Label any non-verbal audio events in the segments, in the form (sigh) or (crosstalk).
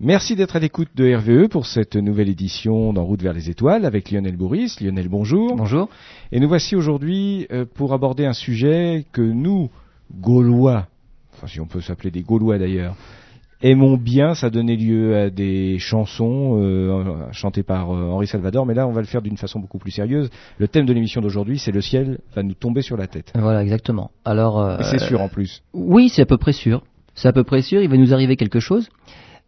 Merci d'être à l'écoute de RVE pour cette nouvelle édition d'En route vers les étoiles avec Lionel Bourris. Lionel, bonjour. Bonjour. Et nous voici aujourd'hui euh, pour aborder un sujet que nous, Gaulois, enfin si on peut s'appeler des Gaulois d'ailleurs, aimons bien. Ça donnait lieu à des chansons euh, chantées par euh, Henri Salvador, mais là on va le faire d'une façon beaucoup plus sérieuse. Le thème de l'émission d'aujourd'hui, c'est le ciel va nous tomber sur la tête. Voilà, exactement. Alors, euh, c'est sûr en plus. Oui, c'est à peu près sûr. C'est à peu près sûr. Il va nous arriver quelque chose.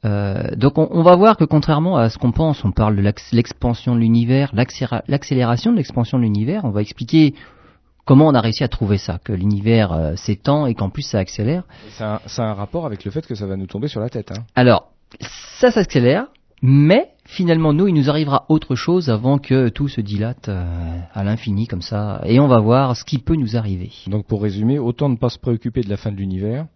Euh, donc on, on va voir que contrairement à ce qu'on pense, on parle de l'expansion de l'univers, l'accéléra- l'accélération de l'expansion de l'univers. On va expliquer comment on a réussi à trouver ça, que l'univers euh, s'étend et qu'en plus ça accélère. Ça a, ça a un rapport avec le fait que ça va nous tomber sur la tête. Hein. Alors, ça s'accélère, mais finalement, nous, il nous arrivera autre chose avant que tout se dilate euh, à l'infini comme ça, et on va voir ce qui peut nous arriver. Donc pour résumer, autant ne pas se préoccuper de la fin de l'univers,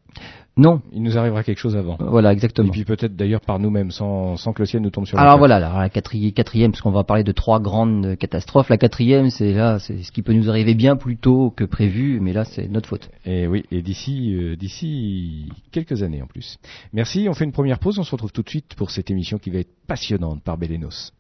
Non, il nous arrivera quelque chose avant. voilà, exactement. Et puis peut-être d'ailleurs par nous-mêmes, sans, sans que le ciel nous tombe sur la Alors tête. voilà, alors la quatrième, quatrième, parce qu'on va parler de trois grandes catastrophes. La quatrième, c'est là, c'est ce qui peut nous arriver bien plus tôt que prévu, mais là, c'est notre faute. Et oui, et d'ici euh, d'ici quelques années en plus. Merci, on fait une première pause, on se retrouve tout de suite pour cette émission qui va être passionnante par Belenos.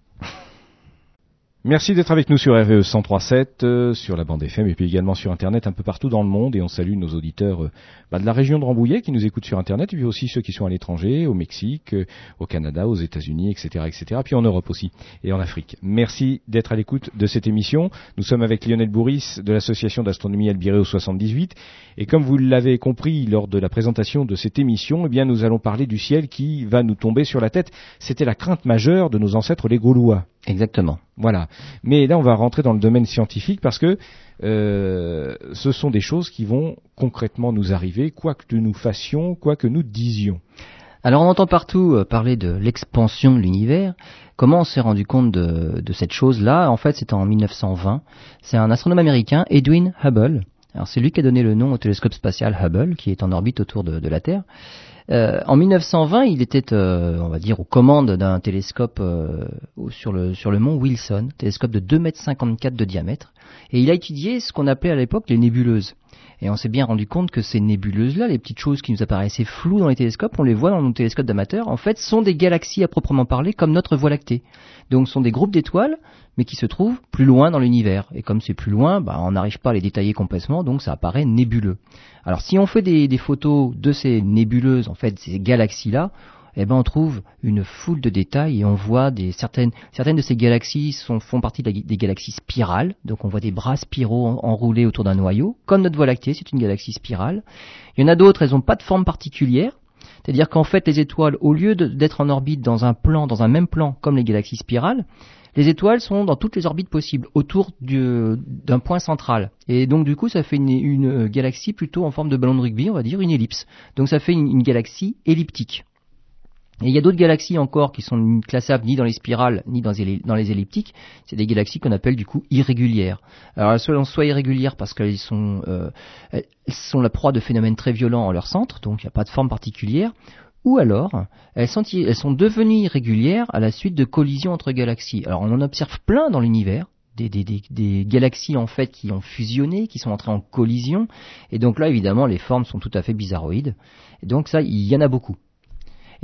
Merci d'être avec nous sur RVE 103.7, euh, sur la bande FM et puis également sur Internet un peu partout dans le monde et on salue nos auditeurs euh, bah, de la région de Rambouillet qui nous écoutent sur Internet et puis aussi ceux qui sont à l'étranger, au Mexique, euh, au Canada, aux États-Unis, etc., etc. Puis en Europe aussi et en Afrique. Merci d'être à l'écoute de cette émission. Nous sommes avec Lionel Bourris de l'association d'astronomie Albireo 78 et comme vous l'avez compris lors de la présentation de cette émission, eh bien nous allons parler du ciel qui va nous tomber sur la tête. C'était la crainte majeure de nos ancêtres les Gaulois. Exactement. Voilà. Mais là, on va rentrer dans le domaine scientifique parce que euh, ce sont des choses qui vont concrètement nous arriver, quoi que nous fassions, quoi que nous disions. Alors on entend partout euh, parler de l'expansion de l'univers. Comment on s'est rendu compte de, cette chose-là? En fait, c'était en 1920. C'est un astronome américain, Edwin Hubble. Alors c'est lui qui a donné le nom au télescope spatial Hubble, qui est en orbite autour de la Terre. Euh, en 1920, il était, euh, on va dire, aux commandes d'un télescope euh, sur, le, sur le mont Wilson, télescope de 2,54 m de diamètre, et il a étudié ce qu'on appelait à l'époque les nébuleuses. Et on s'est bien rendu compte que ces nébuleuses-là, les petites choses qui nous apparaissaient floues dans les télescopes, on les voit dans nos télescopes d'amateurs, en fait, sont des galaxies à proprement parler, comme notre Voie lactée. Donc, sont des groupes d'étoiles, mais qui se trouvent plus loin dans l'univers. Et comme c'est plus loin, bah, on n'arrive pas à les détailler complètement, donc ça apparaît nébuleux. Alors, si on fait des, des photos de ces nébuleuses, en fait, ces galaxies-là, eh ben on trouve une foule de détails et on voit des certaines certaines de ces galaxies sont, font partie des galaxies spirales. Donc on voit des bras spiraux en- enroulés autour d'un noyau, comme notre Voie lactée, c'est une galaxie spirale. Il y en a d'autres, elles n'ont pas de forme particulière. C'est-à-dire qu'en fait, les étoiles, au lieu d'être en orbite dans un plan, dans un même plan comme les galaxies spirales, les étoiles sont dans toutes les orbites possibles, autour du- d'un point central. Et donc du coup, ça fait une, une galaxie plutôt en forme de ballon de rugby, on va dire, une ellipse. Donc ça fait une- une galaxie elliptique. Et il y a d'autres galaxies encore qui sont classables ni dans les spirales ni dans les, elliptiques. C'est des galaxies qu'on appelle du coup irrégulières. Alors elles sont soit irrégulières parce qu'elles sont, euh, elles sont la proie de phénomènes très violents en leur centre, donc il n'y a pas de forme particulière. Ou alors, elles sont, devenues irrégulières à la suite de collisions entre galaxies. Alors on en observe plein dans l'univers. Des, des galaxies en fait qui ont fusionné, qui sont entrées en collision, et donc là évidemment les formes sont tout à fait bizarroïdes. Et donc ça, il y en a beaucoup.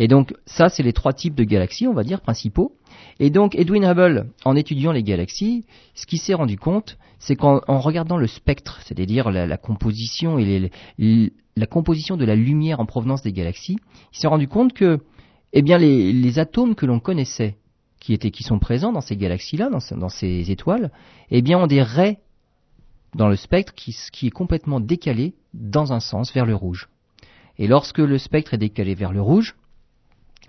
Et donc ça, c'est les trois types de galaxies, on va dire, principaux. Et donc Edwin Hubble, en étudiant les galaxies, ce qu'il s'est rendu compte, c'est qu'en en regardant le spectre, c'est-à-dire la, composition et la composition de la lumière en provenance des galaxies, il s'est rendu compte que, eh bien, les, atomes que l'on connaissait, qui étaient, qui sont présents dans ces galaxies-là, dans, ce- dans ces étoiles, eh bien, ont des raies dans le spectre qui, qui est complètement décalé dans un sens vers le rouge. Et lorsque le spectre est décalé vers le rouge,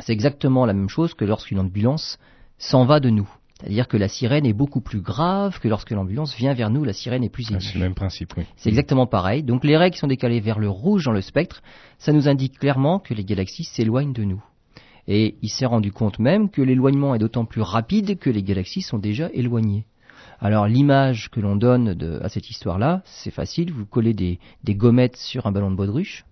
c'est exactement la même chose que lorsqu'une ambulance s'en va de nous. C'est-à-dire que la sirène est beaucoup plus grave que lorsque l'ambulance vient vers nous, la sirène est plus Ah, aiguë. C'est le même principe, oui. C'est exactement pareil. Donc les raies qui sont décalées vers le rouge dans le spectre, ça nous indique clairement que les galaxies s'éloignent de nous. Et il s'est rendu compte même que l'éloignement est d'autant plus rapide que les galaxies sont déjà éloignées. Alors l'image que l'on donne de- à cette histoire-là, c'est facile, vous collez des, des gommettes sur un ballon de baudruche,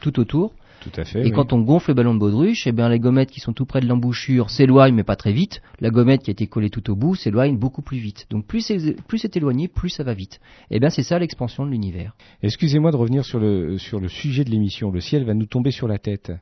tout autour, Tout à fait. et oui. quand on gonfle le ballon de baudruche, eh bien les gommettes qui sont tout près de l'embouchure s'éloignent mais pas très vite. La gommette qui a été collée tout au bout s'éloigne beaucoup plus vite. Donc plus c'est plus c'est éloigné, plus ça va vite. Eh bien c'est ça l'expansion de l'univers. Excusez-moi de revenir sur le, sur le sujet de l'émission. Le ciel va nous tomber sur la tête.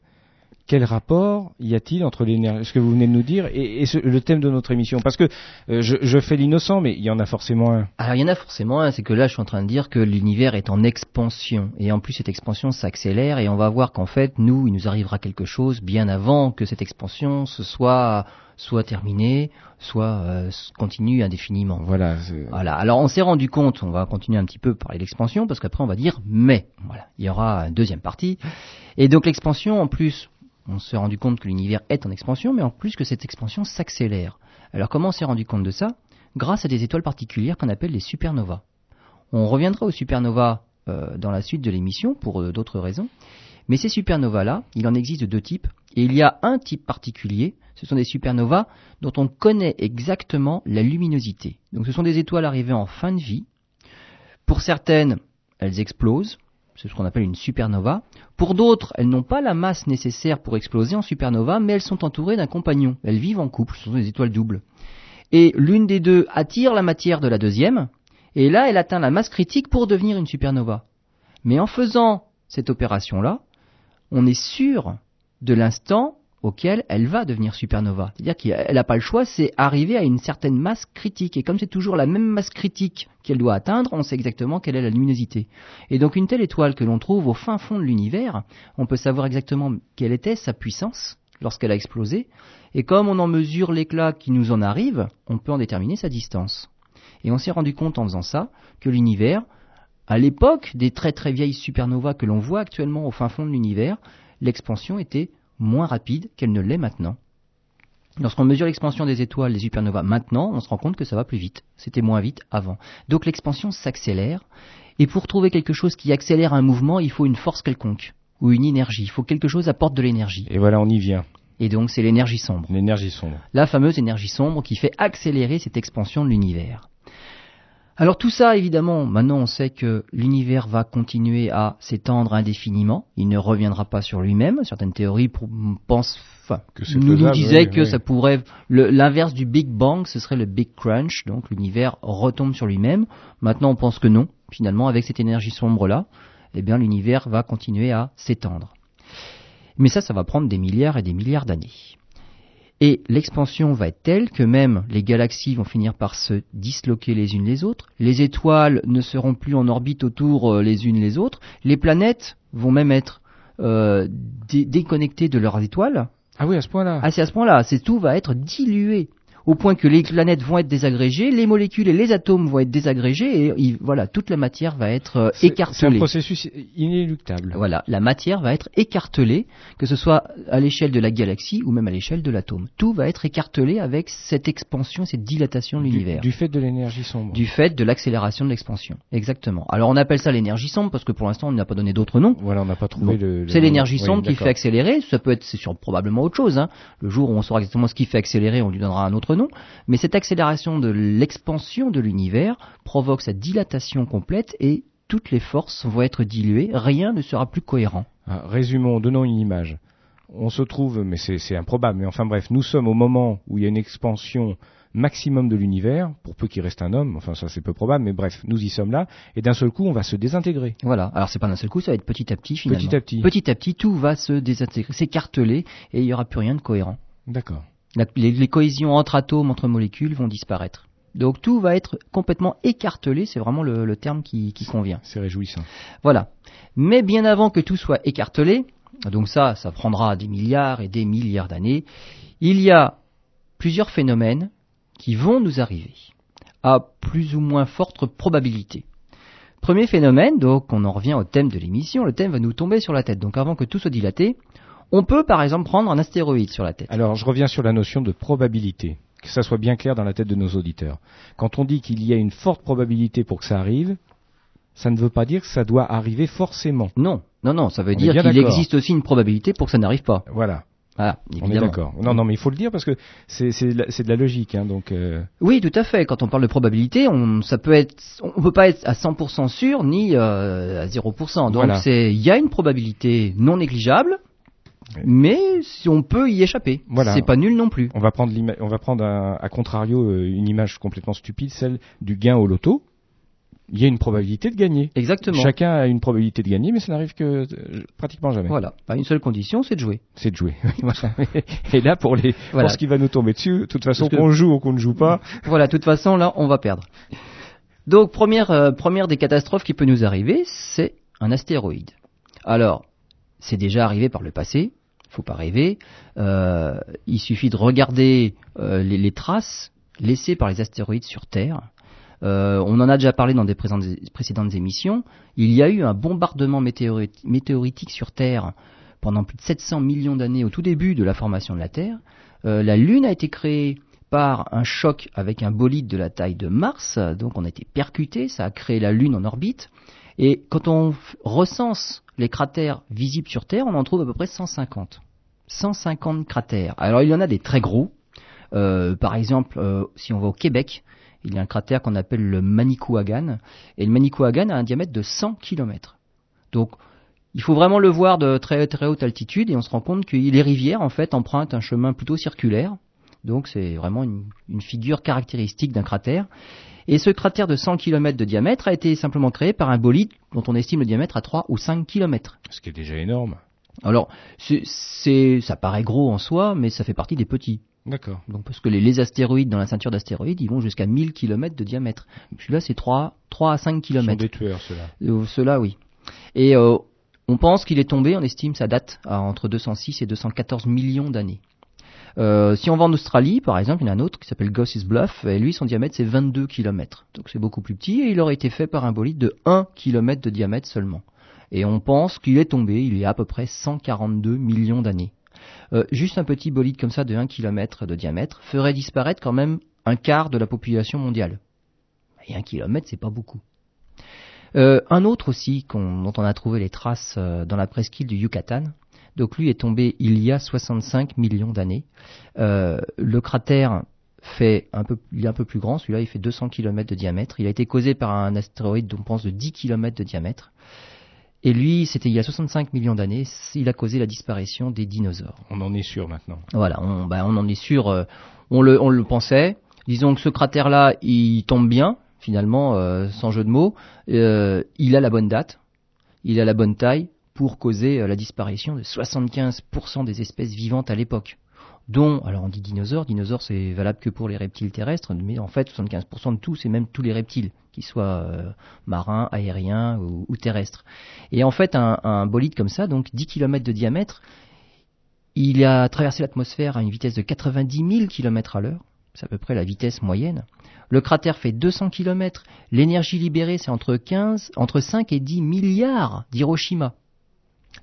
Quel rapport y a-t-il entre l'énergie, ce que vous venez de nous dire, et, le thème de notre émission? Parce que euh, je, fais l'innocent, mais il y en a forcément un. Alors il y en a forcément un, c'est que là je suis en train de dire que l'univers est en expansion, et en plus cette expansion s'accélère, et on va voir qu'en fait, nous, il nous arrivera quelque chose bien avant que cette expansion se soit soit terminée, soit euh, continue indéfiniment. Voilà. Voilà. Alors on s'est rendu compte, on va continuer un petit peu par parler d'expansion, parce qu'après on va dire mais. Voilà. Il y aura une deuxième partie. Et donc l'expansion, en plus, on s'est rendu compte que l'univers est en expansion, mais en plus que cette expansion s'accélère. Alors comment on s'est rendu compte de ça? Grâce à des étoiles particulières qu'on appelle les supernovas. On reviendra aux supernovas euh, dans la suite de l'émission pour euh, d'autres raisons. Mais ces supernovas-là, il en existe de deux types. Et il y a un type particulier, ce sont des supernovas dont on connaît exactement la luminosité. Donc ce sont des étoiles arrivées en fin de vie. Pour certaines, elles explosent, c'est ce qu'on appelle une supernova. Pour d'autres, elles n'ont pas la masse nécessaire pour exploser en supernova, mais elles sont entourées d'un compagnon. Elles vivent en couple, ce sont des étoiles doubles. Et l'une des deux attire la matière de la deuxième, et là, elle atteint la masse critique pour devenir une supernova. Mais en faisant cette opération-là, on est sûr de l'instant auquel elle va devenir supernova. C'est-à-dire qu'elle n'a pas le choix, c'est arriver à une certaine masse critique. Et comme c'est toujours la même masse critique qu'elle doit atteindre, on sait exactement quelle est la luminosité. Et donc une telle étoile que l'on trouve au fin fond de l'univers, on peut savoir exactement quelle était sa puissance lorsqu'elle a explosé. Et comme on en mesure l'éclat qui nous en arrive, on peut en déterminer sa distance. Et on s'est rendu compte en faisant ça que l'univers, à l'époque des très très vieilles supernovas que l'on voit actuellement au fin fond de l'univers, l'expansion était moins rapide qu'elle ne l'est maintenant. Lorsqu'on mesure l'expansion des étoiles, des supernovas maintenant, on se rend compte que ça va plus vite. C'était moins vite avant. Donc l'expansion s'accélère. Et pour trouver quelque chose qui accélère un mouvement, il faut une force quelconque ou une énergie. Il faut que quelque chose apporte de l'énergie. Et voilà, on y vient. Et donc c'est l'énergie sombre. L'énergie sombre. La fameuse énergie sombre qui fait accélérer cette expansion de l'univers. Alors tout ça, évidemment, maintenant on sait que l'univers va continuer à s'étendre indéfiniment. Il ne reviendra pas sur lui-même. Certaines théories pensent, enfin, nous, nous disaient que ça pourrait, l'inverse du Big Bang, ce serait le Big Crunch, donc l'univers retombe sur lui-même. Maintenant on pense que non. Finalement, avec cette énergie sombre là, eh bien l'univers va continuer à s'étendre. Mais ça, ça va prendre des milliards et des milliards d'années. Et l'expansion va être telle que même les galaxies vont finir par se disloquer les unes les autres, les étoiles ne seront plus en orbite autour euh, les unes les autres, les planètes vont même être euh, déconnectées de leurs étoiles. Ah oui, à ce point-là. Ah, c'est à ce point-là. C'est tout va être dilué au point que les planètes vont être désagrégées, les molécules et les atomes vont être désagrégés, et voilà, toute la matière va être euh, écartelée. C'est un processus inéluctable. Voilà, la matière va être écartelée, que ce soit à l'échelle de la galaxie ou même à l'échelle de l'atome. Tout va être écartelé avec cette expansion, cette dilatation de l'univers. Du, fait de l'énergie sombre. Du fait de l'accélération de l'expansion, exactement. Alors on appelle ça l'énergie sombre parce que pour l'instant on n'a pas donné d'autres noms. Voilà, on n'a pas trouvé le. C'est l'énergie sombre qui fait accélérer. Ça peut être, c'est sur probablement autre chose. Hein. Le jour où on saura exactement ce qui fait accélérer, on lui donnera un autre nom mais cette accélération de l'expansion de l'univers provoque sa dilatation complète et toutes les forces vont être diluées, rien ne sera plus cohérent. Ah, résumons, donnons une image. On se trouve, mais c'est improbable, mais enfin bref, nous sommes au moment où il y a une expansion maximum de l'univers, pour peu qu'il reste un homme, enfin ça c'est peu probable, mais bref, nous y sommes là, et d'un seul coup on va se désintégrer. Voilà, alors c'est pas d'un seul coup, ça va être petit à petit finalement. Petit à petit. Petit à petit, tout va se désintégrer, s'écarteler, et il n'y aura plus rien de cohérent. D'accord les, cohésions entre atomes, entre molécules vont disparaître. Donc tout va être complètement écartelé, c'est vraiment le, terme qui, convient. C'est réjouissant. Voilà. Mais bien avant que tout soit écartelé, donc ça, ça prendra des milliards et des milliards d'années, il y a plusieurs phénomènes qui vont nous arriver à plus ou moins forte probabilité. Premier phénomène, donc on en revient au thème de l'émission, le thème va nous tomber sur la tête. Donc avant que tout soit dilaté, on peut par exemple prendre un astéroïde sur la tête. Alors je reviens sur la notion de probabilité, que ça soit bien clair dans la tête de nos auditeurs. Quand on dit qu'il y a une forte probabilité pour que ça arrive, ça ne veut pas dire que ça doit arriver forcément. Non, non, non, ça veut dire qu'il existe aussi une probabilité pour que ça n'arrive pas. Voilà. Ah, on est d'accord. Non, non, mais il faut le dire parce que c'est de la logique, hein, donc. Euh. Oui, tout à fait. Quand on parle de probabilité, on ça peut être, on peut pas être à 100% sûr ni euh, à 0%. Donc c'est, il y a une probabilité non négligeable, mais si on peut y échapper, voilà. c'est pas nul non plus. On va prendre, on va prendre à contrario euh, une image complètement stupide, celle du gain au loto. il y a une probabilité de gagner. Exactement. Chacun a une probabilité de gagner, mais ça n'arrive que euh, pratiquement jamais. Voilà. Une seule condition, c'est de jouer. C'est de jouer. (laughs) (laughs) Et là, pour les, Voilà. pour ce qui va nous tomber dessus, de toute façon, qu'on joue ou qu'on ne joue pas, Voilà, de toute façon, là, on va perdre. Donc, première, euh, première des catastrophes qui peut nous arriver, c'est un astéroïde. Alors, c'est déjà arrivé par le passé, faut pas rêver. Euh, il suffit de regarder euh, les, traces laissées par les astéroïdes sur Terre. Euh, on en a déjà parlé dans des précédentes émissions. Il y a eu un bombardement météori- météoritique sur Terre pendant plus de 700 millions d'années au tout début de la formation de la Terre. Euh, la Lune a été créée par un choc avec un bolide de la taille de Mars, donc on a été percuté, ça a créé la Lune en orbite. Et quand on recense les cratères visibles sur Terre, on en trouve à peu près 150. 150 cratères. Alors il y en a des très gros. Euh, par exemple, euh, si on va au Québec, il y a un cratère qu'on appelle le Manicouagan. Et le Manicouagan a un diamètre de 100 km. Donc il faut vraiment le voir de très très haute altitude et on se rend compte que les rivières en fait empruntent un chemin plutôt circulaire. Donc c'est vraiment une, une figure caractéristique d'un cratère. Et ce cratère de 100 km de diamètre a été simplement créé par un bolide dont on estime le diamètre à 3 ou 5 km. ce qui est déjà énorme. Alors, c'est, ça paraît gros en soi, mais ça fait partie des petits. D'accord. Donc, parce que les, les astéroïdes dans la ceinture d'astéroïdes, ils vont jusqu'à 1000 km de diamètre. Celui-là, c'est 3, 3 à 5 Ce sont km. des tueurs, ceux-là. Euh, Cela, oui. Et euh, on pense qu'il est tombé, on estime sa date à entre 206 et 214 millions d'années. Euh, si on va en Australie, par exemple, il y en a un autre qui s'appelle Gosses Bluff, et lui, son diamètre, c'est 22 km. Donc c'est beaucoup plus petit, et il aurait été fait par un bolide de 1 km de diamètre seulement. Et on pense qu'il est tombé il y a à peu près 142 millions d'années. Euh, juste un petit bolide comme ça de 1 km de diamètre ferait disparaître quand même un quart de la population mondiale. Et 1 km, c'est pas beaucoup. Euh, un autre aussi dont on a trouvé les traces euh, dans la presqu'île du Yucatan. Donc lui est tombé il y a 65 millions d'années. Euh, le cratère fait un peu, il est un peu plus grand. Celui-là, il fait 200 km de diamètre. Il a été causé par un astéroïde dont on pense de 10 km de diamètre. Et lui, c'était il y a 65 millions d'années. Il a causé la disparition des dinosaures. On en est sûr maintenant. Voilà, on, bah, on en est sûr, euh, on, le, on le pensait. Disons que ce cratère-là, il tombe bien, finalement, euh, sans jeu de mots. Euh, il a la bonne date, il a la bonne taille pour causer euh, la disparition de 75% des espèces vivantes à l'époque. Dont, alors on dit dinosaures, dinosaures c'est valable que pour les reptiles terrestres, mais en fait 75% de tout, c'est même tous les reptiles, qu'ils soient euh, marins, aériens ou, terrestres. Et en fait, un, bolide comme ça, donc 10 km de diamètre, il a traversé l'atmosphère à une vitesse de 90 000 km à l'heure. C'est à peu près la vitesse moyenne. Le cratère fait 200 km. L'énergie libérée, c'est entre 15, entre 5 et 10 milliards d'Hiroshima.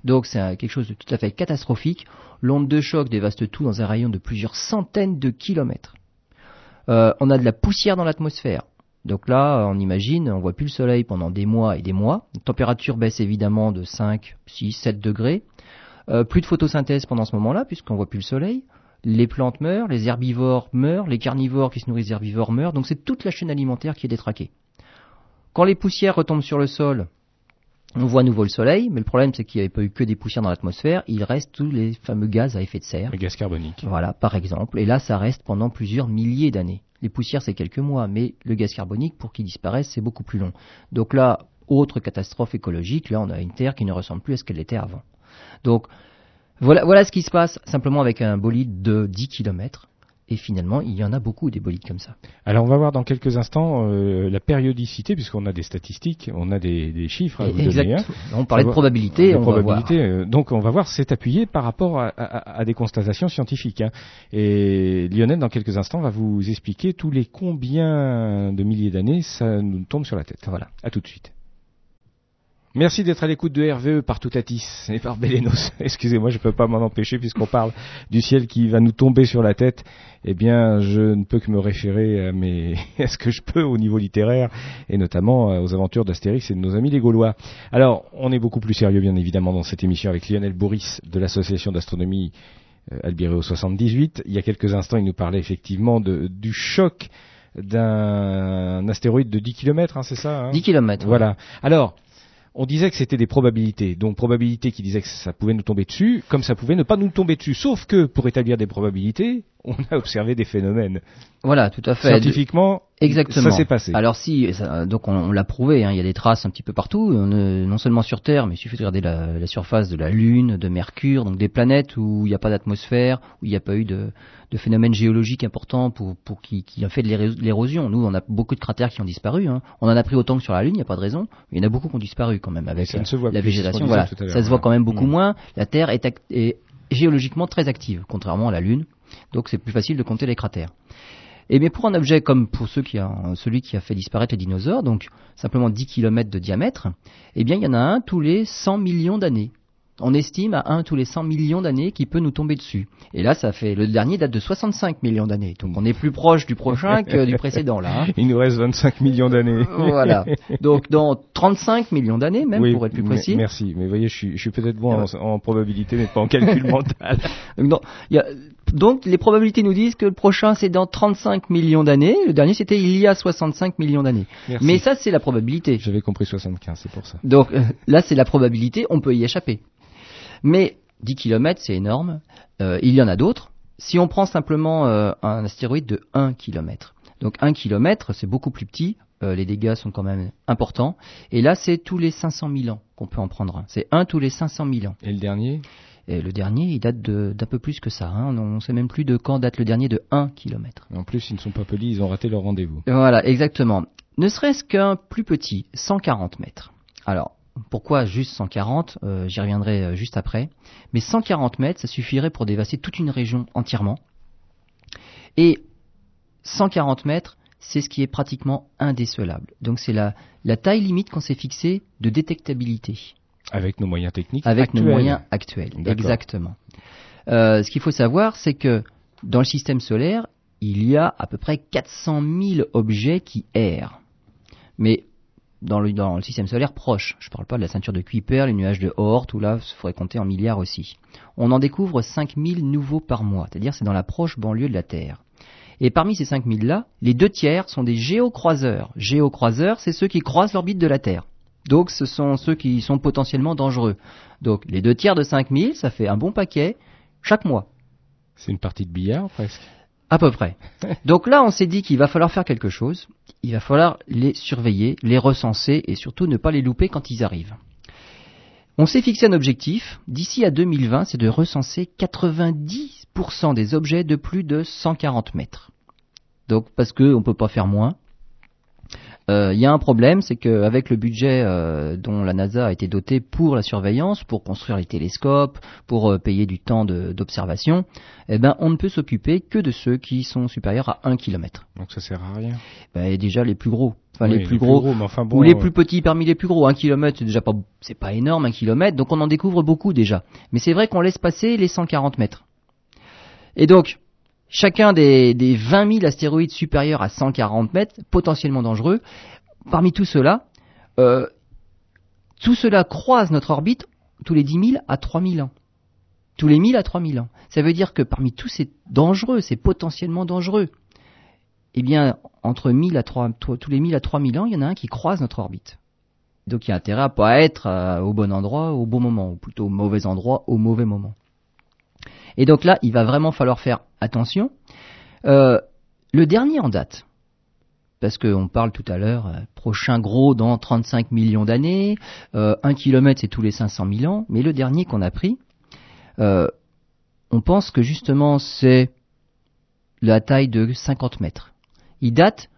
Donc c'est quelque chose de tout à fait catastrophique. L'onde de choc dévaste tout dans un rayon de plusieurs centaines de kilomètres. Euh, on a de la poussière dans l'atmosphère. Donc là, on imagine, on voit plus le soleil pendant des mois et des mois. La température baisse évidemment de 5, 6, 7 degrés. Euh, plus de photosynthèse pendant ce moment-là, puisqu'on voit plus le soleil. Les plantes meurent, les herbivores meurent, les carnivores qui se nourrissent d'herbivores meurent. Donc c'est toute la chaîne alimentaire qui est détraquée. Quand les poussières retombent sur le sol, on voit à nouveau le soleil, mais le problème c'est qu'il n'y avait pas eu que des poussières dans l'atmosphère, il reste tous les fameux gaz à effet de serre. Le gaz carbonique. Voilà, par exemple. Et là, ça reste pendant plusieurs milliers d'années. Les poussières, c'est quelques mois, mais le gaz carbonique, pour qu'il disparaisse, c'est beaucoup plus long. Donc là, autre catastrophe écologique, là, on a une Terre qui ne ressemble plus à ce qu'elle était avant. Donc, voilà, voilà ce qui se passe simplement avec un bolide de 10 km. Et finalement, il y en a beaucoup des bolides comme ça. Alors on va voir dans quelques instants euh, la périodicité, puisqu'on a des statistiques, on a des, des chiffres à vous donner. hein. Exact. On parlait de probabilité, Des on va voir. probabilités, euh, donc on va voir, c'est appuyé par rapport à, à- à des constatations scientifiques. hein. Et Lionel, dans quelques instants, va vous expliquer tous les combien de milliers d'années ça nous tombe sur la tête. Voilà. À tout de suite. Merci d'être à l'écoute de RVE par Toutatis et par Belenos. (laughs) Excusez-moi, je ne peux pas m'en empêcher puisqu'on parle du ciel qui va nous tomber sur la tête. Eh bien, je ne peux que me référer à, mes... (laughs) à ce que je peux au niveau littéraire et notamment euh, aux aventures d'Astérix et de nos amis les Gaulois. Alors, on est beaucoup plus sérieux bien évidemment dans cette émission avec Lionel Boris de l'association d'astronomie euh, Albireo 78. Il y a quelques instants, il nous parlait effectivement de, du choc d'un astéroïde de 10 km, hein, c'est ça hein? 10 km. voilà. Alors, on disait que c'était des probabilités. Donc, probabilités qui disaient que ça pouvait nous tomber dessus, comme ça pouvait ne pas nous tomber dessus. Sauf que, pour établir des probabilités, on a observé des phénomènes. Voilà, tout à fait. Scientifiquement, Exactement. ça s'est passé. Alors si, ça- donc on, on l'a prouvé, hein, il y a des traces un petit peu partout, on, euh, non seulement sur Terre, mais il suffit de regarder la, la surface de la Lune, de Mercure, donc des planètes où il n'y a pas d'atmosphère, où il n'y a pas eu de, de phénomène géologique important pour, pour qui, qui a fait de l'éro- l'érosion. Nous, on a beaucoup de cratères qui ont disparu. hein. On en a pris autant que sur la Lune, il n'y a pas de raison. Mais il y en a beaucoup qui ont disparu quand même avec Ça euh, ne se voit la plus, végétation. Voilà, ça se voit quand même beaucoup Mm. moins. La Terre est, est géologiquement très active, contrairement à la Lune. Donc c'est plus facile de compter les cratères. Et bien pour un objet comme pour ceux qui a, celui qui a fait disparaître les dinosaures, donc simplement 10 km de diamètre, eh bien il y en a un tous les 100 millions d'années. On estime à un tous les 100 millions d'années qui peut nous tomber dessus. Et là, ça fait le dernier date de 65 millions d'années. Donc on est plus proche du prochain que du précédent là. hein. (laughs) Il nous reste 25 millions d'années. Voilà. Donc dans 35 millions d'années même Oui, pour être plus mais- précis. Merci, mais voyez, je suis, peut-être bon en, en probabilité, mais pas en calcul (laughs) mental. Donc, non, il y a- donc, les probabilités nous disent que le prochain c'est dans 35 millions d'années, le dernier c'était il y a 65 millions d'années. Mais ça c'est la probabilité. J'avais compris 75, c'est pour ça. Donc euh, là c'est la probabilité, on peut y échapper. Mais 10 km c'est énorme, Euh, il y en a d'autres. Si on prend simplement euh, un astéroïde de 1 km, donc 1 km c'est beaucoup plus petit, euh, les dégâts sont quand même importants, et là c'est tous les 500 000 ans qu'on peut en prendre un. C'est 1 tous les 500 000 ans. Et le dernier? Et le dernier, il date d'un peu plus que ça. hein. On ne sait même plus de quand date le dernier de 1 km. En plus, ils ne sont pas polis, ils ont raté leur rendez-vous. Voilà, exactement. Ne serait-ce qu'un plus petit, 140 mètres. Alors, pourquoi juste 140 Euh, J'y reviendrai euh, juste après. Mais 140 mètres, ça suffirait pour dévasser toute une région entièrement. Et 140 mètres, c'est ce qui est pratiquement indécelable. Donc c'est la, la taille limite qu'on s'est fixée de détectabilité. Avec nos moyens techniques avec actuels. nos moyens actuels. Exactement. Euh, ce qu'il faut savoir, c'est que dans le système solaire, il y a à peu près 400 000 objets qui errent. Mais dans le, dans le système solaire proche, je ne parle pas de la ceinture de Kuiper, les nuages de Oort, où là, il faudrait compter en milliards aussi. On en découvre 5000 nouveaux par mois, c'est-à-dire c'est dans la proche banlieue de la Terre. Et parmi ces 5000 là, les deux tiers sont des géocroiseurs. Géocroiseurs, c'est ceux qui croisent l'orbite de la Terre. Donc ce sont ceux qui sont potentiellement dangereux. Donc les deux tiers de 5000, ça fait un bon paquet chaque mois, C'est une partie de billard, presque. à peu près. (laughs) Donc là, on s'est dit qu'il va falloir faire quelque chose. Il va falloir les surveiller, les recenser et surtout ne pas les louper quand ils arrivent. On s'est fixé un objectif, d'ici à 2020, c'est de recenser 90% des objets de plus de 140 mètres. Donc parce qu'on ne peut pas faire moins. Euh, Il y a un problème, c'est qu'avec le budget euh, dont la NASA a été dotée pour la surveillance, pour construire les télescopes, pour euh, payer du temps d'observation, eh ben, on ne peut s'occuper que de ceux qui sont supérieurs à 1 km. Donc ça sert à rien. Ben, et déjà les plus gros. Enfin, Oui, les plus gros, mais enfin bon, ou les euh, plus petits parmi les plus gros. Un kilomètre, c'est déjà pas, c'est pas énorme, un kilomètre, donc on en découvre beaucoup déjà. Mais c'est vrai qu'on laisse passer les 140 mètres. Et donc, chacun des, des 20 000 astéroïdes supérieurs à 140 mètres, potentiellement dangereux, parmi tout cela, euh, tout cela croise notre orbite tous les 10 000 à 3 000 ans. Tous les 1000 à 3 000 ans. Ça veut dire que parmi tous ces dangereux, ces potentiellement dangereux, eh bien, entre 1000 à 3, to- tous les 1000 à 3000 ans, il y en a un qui croise notre orbite. Donc il y a intérêt à pas être euh, au bon endroit au bon moment, ou plutôt au mauvais endroit au mauvais moment. Et donc là, il va vraiment falloir faire attention. Euh, le dernier en date, parce qu'on parle tout à l'heure, euh, prochain gros dans 35 millions d'années, euh, 1 km c'est tous les 500 000 ans, mais le dernier qu'on a pris, euh, on pense que justement c'est la taille de 50 mètres. Il date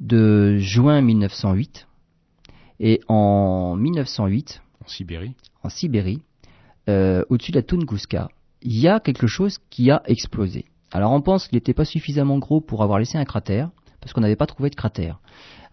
de juin 1908. Et en 1908, En Sibérie. en Sibérie, euh, au-dessus de la Tunguska, il y a quelque chose qui a explosé. Alors on pense qu'il n'était pas suffisamment gros pour avoir laissé un cratère, parce qu'on n'avait pas trouvé de cratère.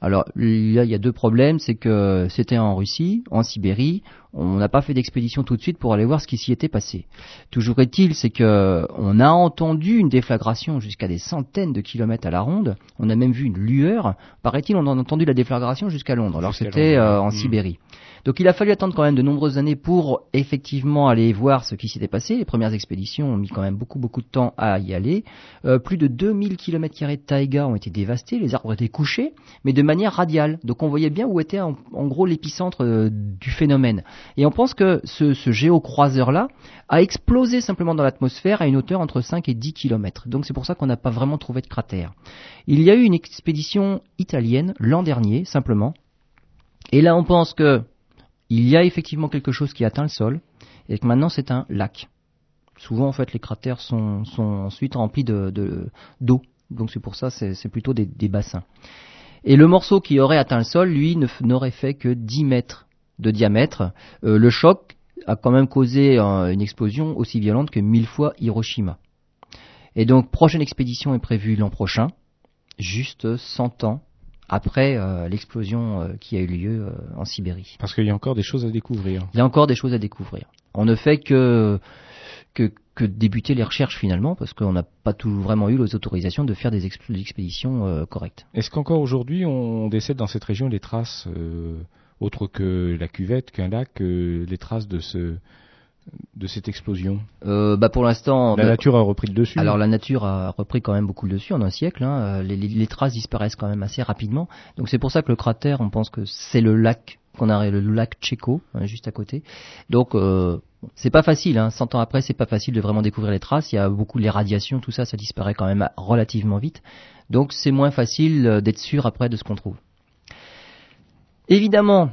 Alors là, il y a deux problèmes, c'est que c'était en Russie, en Sibérie, on n'a pas fait d'expédition tout de suite pour aller voir ce qui s'y était passé. Toujours est-il, c'est que on a entendu une déflagration jusqu'à des centaines de kilomètres à la ronde, on a même vu une lueur, paraît-il, on a entendu la déflagration jusqu'à Londres, alors c'était euh, en Mm. Sibérie. Donc il a fallu attendre quand même de nombreuses années pour effectivement aller voir ce qui s'était passé. Les premières expéditions ont mis quand même beaucoup beaucoup de temps à y aller. Euh, plus de 2000 km de taïga ont été dévastés, les arbres étaient couchés, mais de manière radiale. Donc on voyait bien où était en, gros l'épicentre euh, du phénomène. Et on pense que ce, ce géocroiseur-là a explosé simplement dans l'atmosphère à une hauteur entre 5 et 10 km. Donc c'est pour ça qu'on n'a pas vraiment trouvé de cratère. Il y a eu une expédition italienne l'an dernier, simplement. Et là on pense que il y a effectivement quelque chose qui atteint le sol et que maintenant c'est un lac. Souvent en fait les cratères sont, ensuite remplis de, d'eau. Donc c'est pour ça c'est, plutôt des, bassins. Et le morceau qui aurait atteint le sol, lui, n'aurait fait que 10 mètres de diamètre. Euh, le choc a quand même causé une explosion aussi violente que mille fois Hiroshima. Et donc, prochaine expédition est prévue l'an prochain, juste 100 ans après euh, l'explosion euh, qui a eu lieu euh, en Sibérie. Parce qu'il y a encore des choses à découvrir. Il y a encore des choses à découvrir. On ne fait que que, que débuter les recherches finalement, parce qu'on n'a pas tout vraiment eu les autorisations de faire des expéditions correctes. Est-ce qu'encore aujourd'hui on décède dans cette région des traces autres que la cuvette, qu'un lac, les traces de ce de cette explosion euh, bah Pour l'instant... La bah, nature a repris le dessus Alors la nature a repris quand même beaucoup le dessus en un siècle. Hein. Les, traces disparaissent quand même assez rapidement. Donc c'est pour ça que le cratère, on pense que c'est le lac qu'on a le lac Tchéco, hein, juste à côté. Donc euh, c'est pas facile, hein. 100 ans après c'est pas facile de vraiment découvrir les traces, il y a beaucoup les radiations, tout ça, ça disparaît quand même relativement vite. Donc c'est moins facile euh, d'être sûr après de ce qu'on trouve. Évidemment,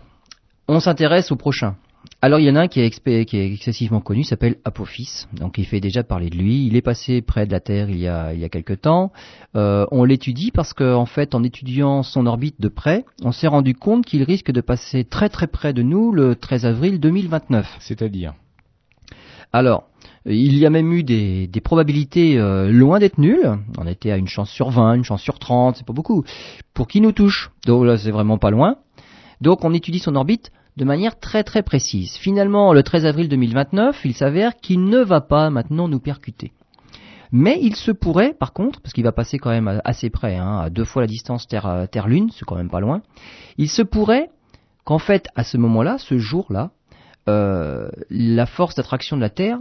on s'intéresse au prochain. Alors il y en a un qui est, qui est excessivement connu, s'appelle Apophis. Donc il fait déjà parler de lui. Il est passé près de la Terre il y a, il y a quelque temps. Euh, on l'étudie parce qu'en en fait, en étudiant son orbite de près, on s'est rendu compte qu'il risque de passer très très près de nous le 13 avril 2029. C'est-à-dire? Alors, il y a même eu des, des probabilités euh, loin d'être nulles. On était à une chance sur 20, une chance sur 30, c'est pas beaucoup. Pour qui nous touche Donc là, c'est vraiment pas loin. Donc on étudie son orbite de manière très très précise. Finalement, le 13 avril 2029, il s'avère qu'il ne va pas maintenant nous percuter. Mais il se pourrait, par contre, parce qu'il va passer quand même assez près, hein, à deux fois la distance euh, Terre-Lune, c'est quand même pas loin, il se pourrait qu'en fait, à ce moment-là, ce jour-là, euh, la force d'attraction de la Terre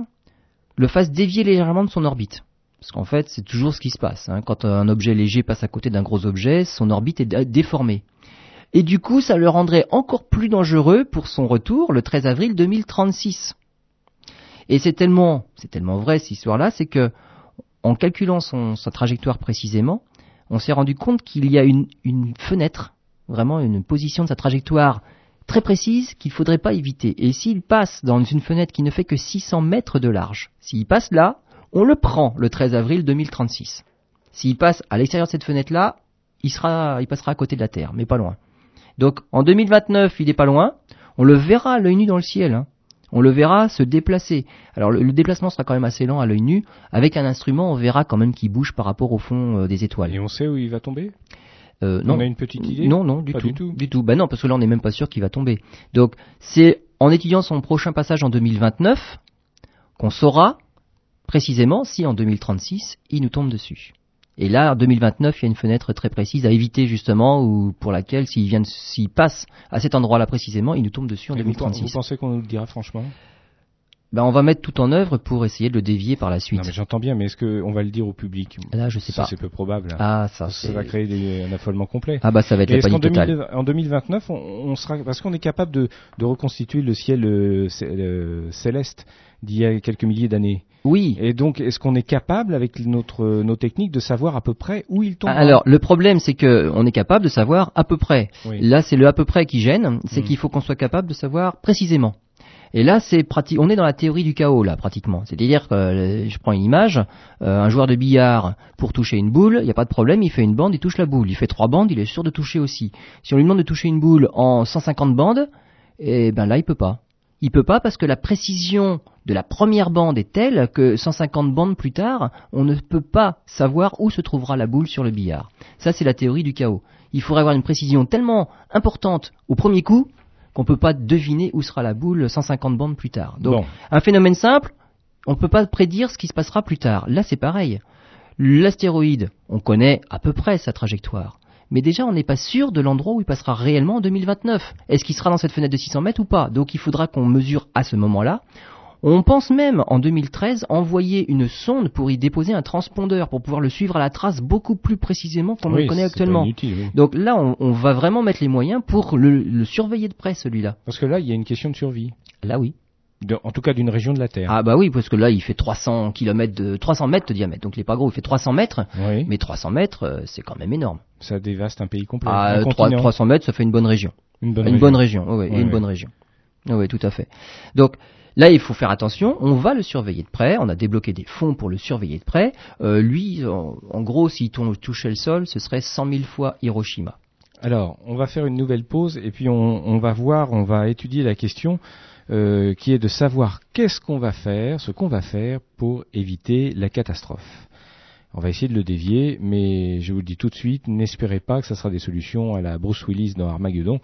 le fasse dévier légèrement de son orbite. Parce qu'en fait, c'est toujours ce qui se passe. Hein. Quand un objet léger passe à côté d'un gros objet, son orbite est déformée. Et du coup, ça le rendrait encore plus dangereux pour son retour le 13 avril 2036. Et c'est tellement, c'est tellement vrai cette histoire-là, c'est que en calculant son, sa trajectoire précisément, on s'est rendu compte qu'il y a une, une, fenêtre, vraiment une position de sa trajectoire très précise qu'il ne faudrait pas éviter. Et s'il passe dans une fenêtre qui ne fait que 600 mètres de large, s'il passe là, on le prend le 13 avril 2036. S'il passe à l'extérieur de cette fenêtre-là, il, sera, il passera à côté de la Terre, mais pas loin. Donc en 2029, il n'est pas loin. On le verra à l'œil nu dans le ciel. Hein. On le verra se déplacer. Alors le, déplacement sera quand même assez lent à l'œil nu. Avec un instrument, on verra quand même qu'il bouge par rapport au fond euh, des étoiles. Et on sait où il va tomber? Euh, non. On a une petite idée? Non, non, du tout, du tout. Ben non, parce que là, on n'est même pas sûr qu'il va tomber. Donc, c'est en étudiant son prochain passage en 2029 qu'on saura précisément si en 2036 il nous tombe dessus. Et là, en 2029, il y a une fenêtre très précise à éviter justement, ou pour laquelle s'il vient, s'il passe à cet endroit-là précisément, il nous tombe dessus en 2036. Vous pensez qu'on nous le dira franchement? Ben, on va mettre tout en œuvre pour essayer de le dévier par la suite. Non, mais j'entends bien, mais est-ce qu'on va le dire au public? Là, je sais pas. C'est peu probable. Ah, ça, ça va créer un affolement complet. Ah bah ça va être la panique totale. En 2029, on, sera parce qu'on est capable de, de, reconstituer le ciel euh, céleste d'il y a quelques milliers d'années? Oui. Et donc, est-ce qu'on est capable, avec notre, nos techniques, de savoir à peu près où il tombe? Alors, le problème, c'est que on est capable de savoir à peu près. Là, c'est le à peu près qui gêne, c'est hmm. qu'il faut qu'on soit capable de savoir précisément. Et là, c'est pratique. On est dans la théorie du chaos là, pratiquement. C'est-à-dire que euh, je prends une image, euh, un joueur de billard pour toucher une boule, il n'y a pas de problème, il fait une bande, il touche la boule. Il fait trois bandes, il est sûr de toucher aussi. Si on lui demande de toucher une boule en 150 bandes, eh ben là, il peut pas. Il peut pas parce que la précision de la première bande est telle que 150 bandes plus tard, on ne peut pas savoir où se trouvera la boule sur le billard. Ça, c'est la théorie du chaos. Il faudrait avoir une précision tellement importante au premier coup qu'on ne peut pas deviner où sera la boule 150 bandes plus tard. Donc, un phénomène simple, on ne peut pas prédire ce qui se passera plus tard. Là, c'est pareil. L'astéroïde, on connaît à peu près sa trajectoire. Mais déjà on n'est pas sûr de l'endroit où il passera réellement en 2029. Est-ce qu'il sera dans cette fenêtre de 600 mètres ou pas? Donc il faudra qu'on mesure à ce moment-là. On pense même en 2013 envoyer une sonde pour y déposer un transpondeur pour pouvoir le suivre à la trace beaucoup plus précisément qu'on Oui, le connaît actuellement. pas inutile, oui. Donc là, on, on va vraiment mettre les moyens pour le, le surveiller de près, celui-là. Parce que là, il y a une question de survie. Là, oui. De- en tout cas, d'une région de la Terre. Ah bah oui, parce que là, il fait 300 km de 300 mètres de diamètre. Donc il est pas gros, il fait 300 mètres. oui. Mais 300 mètres, euh, c'est quand même énorme. Ça dévaste un pays complet. Ah, un euh, trois- continent. 300 mètres, ça fait une bonne région. Une bonne une région. bonne région, oui, une bonne région. Oui, oui, tout à fait. Donc là, il faut faire attention. On va le surveiller de près. On a débloqué des fonds pour le surveiller de près. Euh, lui, en, en gros, s'il tou- touchait le sol, ce serait 100 000 fois Hiroshima. Alors, on va faire une nouvelle pause et puis on, on va voir, on va étudier la question euh, qui est de savoir qu'est-ce qu'on va faire, ce qu'on va faire pour éviter la catastrophe. On va essayer de le dévier, mais je vous le dis tout de suite, n'espérez pas que ça sera des solutions à la Bruce Willis dans Armageddon.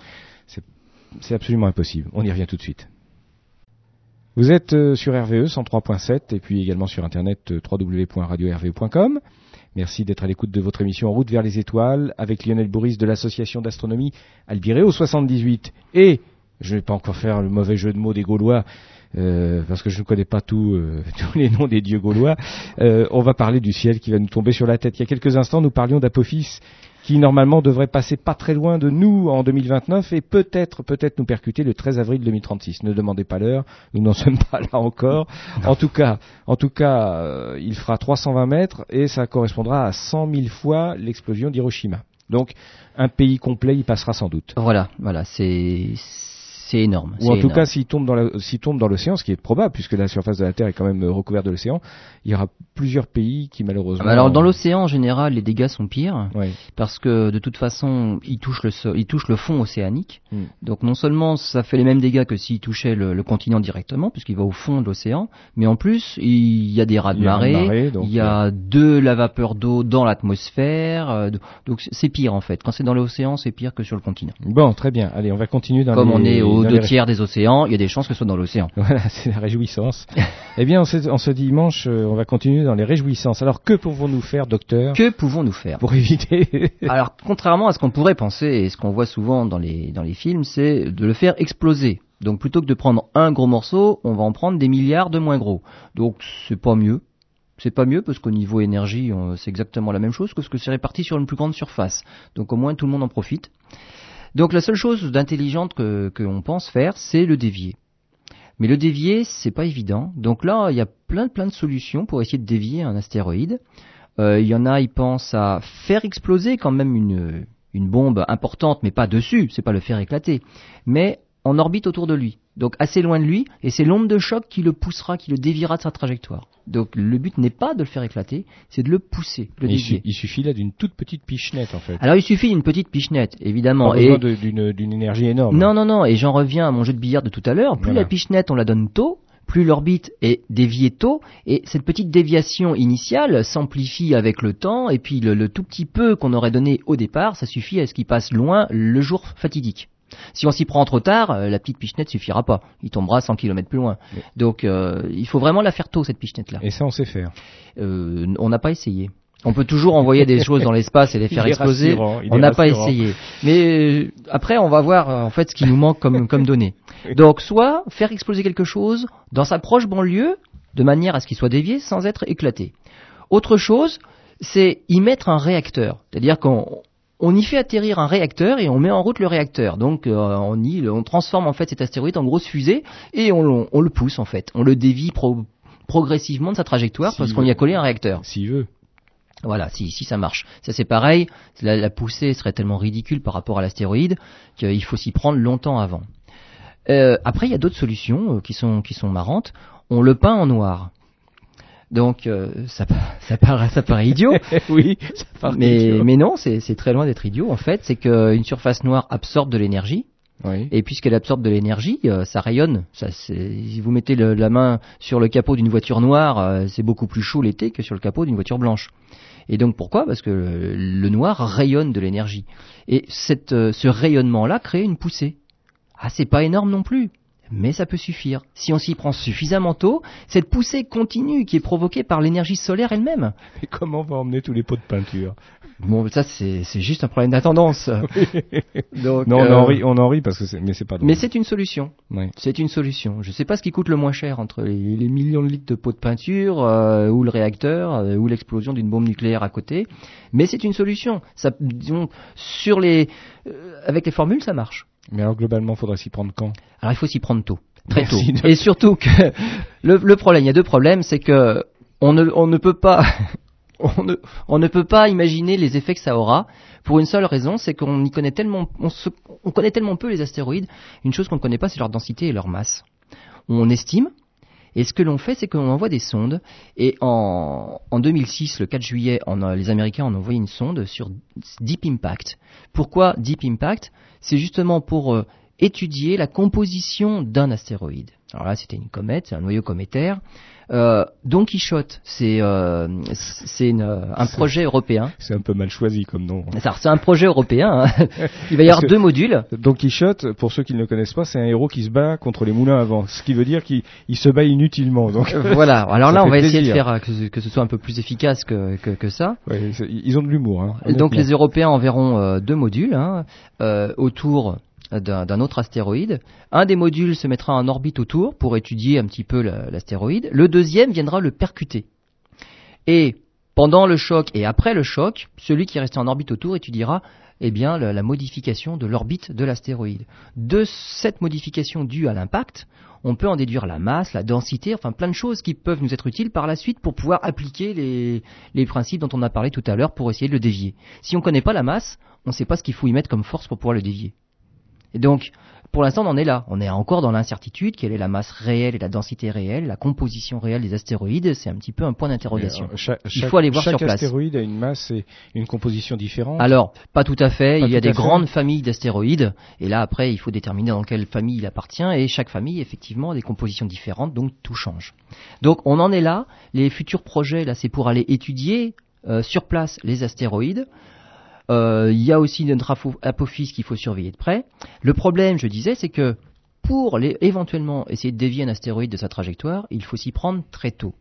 C'est- absolument impossible. On y revient tout de suite. Vous êtes euh, sur RVE 103.7 et puis également sur internet euh, www.radio-rve.com. Merci d'être à l'écoute de votre émission En route vers les étoiles avec Lionel Bourris de l'association d'astronomie Albireo 78 et je vais pas encore faire le mauvais jeu de mots des Gaulois euh, parce que je ne connais pas tout, euh, (laughs) tous les noms des dieux gaulois. Euh, on va parler du ciel qui va nous tomber sur la tête. Il y a quelques instants, nous parlions d'Apophis qui normalement devrait passer pas très loin de nous en 2029 et peut-être peut-être nous percuter le 13 avril 2036. Ne demandez pas l'heure, nous n'en (laughs) sommes pas là encore. En tout cas, en tout cas, euh, il fera 320 mètres et ça correspondra à 100 000 fois l'explosion d'Hiroshima. Donc un pays complet y passera sans doute. Voilà, voilà, c'est c'est énorme. Ou en tout énorme. cas, s'il tombe dans l'océan, ce qui est probable, puisque la surface de la Terre est quand même euh, recouverte de l'océan, il y aura plusieurs pays qui malheureusement. Ah bah Alors dans l'océan en général, les dégâts sont pires parce que de toute façon, il touche le sol, il touche le fond océanique. Mm. Donc non seulement ça fait les mêmes dégâts que s'il touchait le, le continent directement, puisqu'il va au fond de l'océan, mais en plus il y a des raz de Il y a un marée, il y a de la vapeur d'eau dans l'atmosphère, euh, donc c'est pire en fait. Quand c'est dans l'océan, c'est pire que sur le continent. Bon, très bien. Allez, on va continuer dans Comme les- on est aux deux tiers des océans, il y a des chances que ce soit dans l'océan. (laughs) Voilà, c'est la réjouissance. eh bien, en ce, en ce dimanche, euh, on va continuer dans les réjouissances. Alors, que pouvons-nous faire, docteur, Que pouvons-nous faire pour éviter (laughs) Alors, contrairement à ce qu'on pourrait penser et ce qu'on voit souvent dans les, dans les films, c'est de le faire exploser. Donc, plutôt que de prendre un gros morceau, on va en prendre des milliards de moins gros. Donc, c'est pas mieux. C'est pas mieux parce qu'au niveau énergie, c'est exactement la même chose que ce que c'est réparti sur une plus grande surface. Donc, au moins, tout le monde en profite. Donc, la seule chose d'intelligente que qu'on pense faire, c'est le dévier. Mais le dévier, c'est pas évident. Donc là, il y a plein plein de solutions pour essayer de dévier un astéroïde. Euh, Il y en a, ils pensent à faire exploser quand même une, une bombe importante, mais pas dessus, c'est pas le faire éclater, mais en orbite autour de lui, donc assez loin de lui, et c'est l'onde de choc qui le poussera, qui le déviera de sa trajectoire. Donc le but n'est pas de le faire éclater, c'est de le pousser, le il, su- il suffit là d'une toute petite pichenette, en fait. Alors il suffit d'une petite pichenette, évidemment. Pas Et d'une d'une énergie énorme. non, non, non, et j'en reviens à mon jeu de billard de tout à l'heure. Plus Voilà. la pichenette on la donne tôt, plus l'orbite est déviée tôt, et cette petite déviation initiale s'amplifie avec le temps, et puis le, le tout petit peu qu'on aurait donné au départ, ça suffit à ce qu'il passe loin le jour fatidique. Si on s'y prend trop tard, euh, la petite pichenette suffira pas. Il tombera 100 km plus loin. Donc euh, il faut vraiment la faire tôt cette pichenette-là. Et ça, on sait faire. Euh, on n'a pas essayé. On peut toujours envoyer des (laughs) choses dans l'espace et les faire exploser. On n'a pas essayé. Mais après, on va voir en fait ce qui nous manque comme, comme données. Donc, soit faire exploser quelque chose dans sa proche banlieue, de manière à ce qu'il soit dévié sans être éclaté. Autre chose, c'est y mettre un réacteur. C'est-à-dire qu'on on y fait atterrir un réacteur et on met en route le réacteur. Donc euh, on, y, on transforme en fait cet astéroïde en grosse fusée et on, le- on le pousse en fait. On le dévie pro- progressivement de sa trajectoire Si parce qu'on y a collé un réacteur. S'il veut. Voilà, si, si ça marche. Ça c'est pareil, la, la poussée serait tellement ridicule par rapport à l'astéroïde qu'il faut s'y prendre longtemps avant. Euh, après, il y a d'autres solutions euh, qui sont qui sont marrantes. On le peint en noir. Donc euh, ça, ça, paraît, ça paraît idiot, (laughs) oui, ça part mais, idiot. mais non, c'est c'est très loin d'être idiot en fait. C'est qu'une surface noire absorbe de l'énergie Oui. et puisqu'elle absorbe de l'énergie, euh, ça rayonne. Ça, si vous mettez le- la main sur le capot d'une voiture noire, euh, c'est beaucoup plus chaud l'été que sur le capot d'une voiture blanche. Et donc pourquoi? Parce que le, le noir rayonne de l'énergie. Et cette, euh, ce rayonnement-là crée une poussée. Ah, c'est pas énorme non plus. Mais ça peut suffire. Si on s'y prend suffisamment tôt, cette poussée continue qui est provoquée par l'énergie solaire elle-même. (laughs) Et comment on va emmener tous les pots de peinture? Bon, ça c'est juste un problème d'attendance. (laughs) Donc, Non, on euh, en rit, on en rit parce que c'est, mais c'est pas drôle. Mais c'est une solution. Ouais. C'est une solution. Je ne sais pas ce qui coûte le moins cher entre les, les millions de litres de pots de peinture euh, ou le réacteur euh, ou l'explosion d'une bombe nucléaire à côté, mais c'est une solution. Ça, disons, sur les, euh, avec les formules, ça marche. Mais alors globalement, faudrait s'y prendre quand? Alors il faut s'y prendre tôt, très Merci, tôt. Et surtout que (laughs) le, le problème, il y a deux problèmes, c'est que on ne, on ne peut pas, on ne, peut pas imaginer les effets que ça aura pour une seule raison, c'est qu'on y connaît tellement, on, connaît tellement peu les astéroïdes. Une chose qu'on ne connaît pas, c'est leur densité et leur masse. On estime. Et ce que l'on fait, c'est qu'on envoie des sondes. Et en, en 2006, le 4 juillet, les Américains ont envoyé une sonde sur Deep Impact. Pourquoi Deep Impact? C'est justement pour euh, étudier la composition d'un astéroïde. Alors là, c'était une comète, c'est un noyau cométaire. Euh, Don Quichotte, c'est euh, c'est euh, un projet européen. C'est un peu mal choisi comme nom. C'est un projet européen. hein. (laughs) Il va y Parce avoir deux modules. Don Quichotte, pour ceux qui ne le connaissent pas, c'est un héros qui se bat contre les moulins à vent, ce qui veut dire qu'il il se bat inutilement. Donc, Euh, voilà. Alors (laughs) là, on va essayer de faire euh, que, ce- que ce soit un peu plus efficace que, que, que ça. ouais, ils ont de l'humour. Hein, Donc les Européens enverront euh, deux modules hein, euh, autour d'un autre astéroïde. Un des modules se mettra en orbite autour pour étudier un petit peu la- l'astéroïde. Le deuxième viendra le percuter. Et pendant le choc et après le choc, celui qui est resté en orbite autour étudiera eh bien, la, modification de l'orbite de l'astéroïde. De cette modification due à l'impact, on peut en déduire la masse, la densité, enfin plein de choses qui peuvent nous être utiles par la suite pour pouvoir appliquer les principes dont on a parlé tout à l'heure pour essayer de le dévier. Si on ne connaît pas la masse, on ne sait pas ce qu'il faut y mettre comme force pour pouvoir le dévier. Et donc, pour l'instant, on en est là. On est encore dans l'incertitude. Quelle est la masse réelle et la densité réelle, la composition réelle des astéroïdes C'est un petit peu un point d'interrogation. Euh, chaque- Il chaque- faut aller voir chaque sur place. astéroïde a une masse et une composition différente. Alors, pas tout à fait. Pas il y a des fait. grandes familles d'astéroïdes. Et là, après, il faut déterminer dans quelle famille il appartient. Et chaque famille, effectivement, a des compositions différentes. Donc, tout change. Donc, on en est là. Les futurs projets, là, c'est pour aller étudier euh, sur place les astéroïdes. Euh, Il y a aussi notre apophyse qu'il faut surveiller de près. Le problème, je disais, c'est que pour éventuellement essayer de dévier un astéroïde de sa trajectoire, il faut s'y prendre très tôt.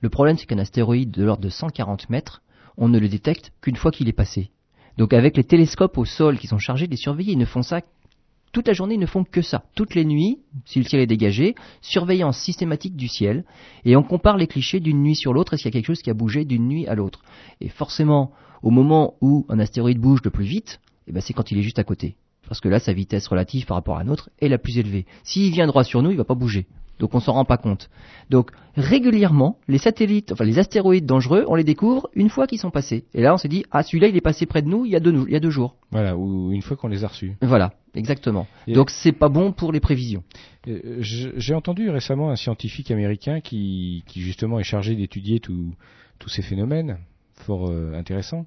Le problème, c'est qu'un astéroïde de l'ordre de 140 mètres, on ne le détecte qu'une fois qu'il est passé. Donc avec les télescopes au sol qui sont chargés de les surveiller, ils ne font ça toute la journée, ils ne font que ça. Toutes les nuits, si le ciel est dégagé, surveillance systématique du ciel, et on compare les clichés d'une nuit sur l'autre, est-ce qu'il y a quelque chose qui a bougé d'une nuit à l'autre? Et forcément, au moment où un astéroïde bouge le plus vite, eh ben c'est quand il est juste à côté. Parce que là, sa vitesse relative par rapport à la nôtre est la plus élevée. S'il vient droit sur nous, il va pas bouger. Donc on s'en rend pas compte. Donc régulièrement, les satellites, enfin les astéroïdes dangereux, on les découvre une fois qu'ils sont passés. Et là, on s'est dit, ah celui-là, il est passé près de nous il y a deux, il y a deux jours. Voilà, ou une fois qu'on les a reçus. Voilà, exactement. Et- Donc c'est pas bon pour les prévisions. Euh, J'ai entendu récemment un scientifique américain qui, qui justement est chargé d'étudier tous ces phénomènes, fort euh, intéressants.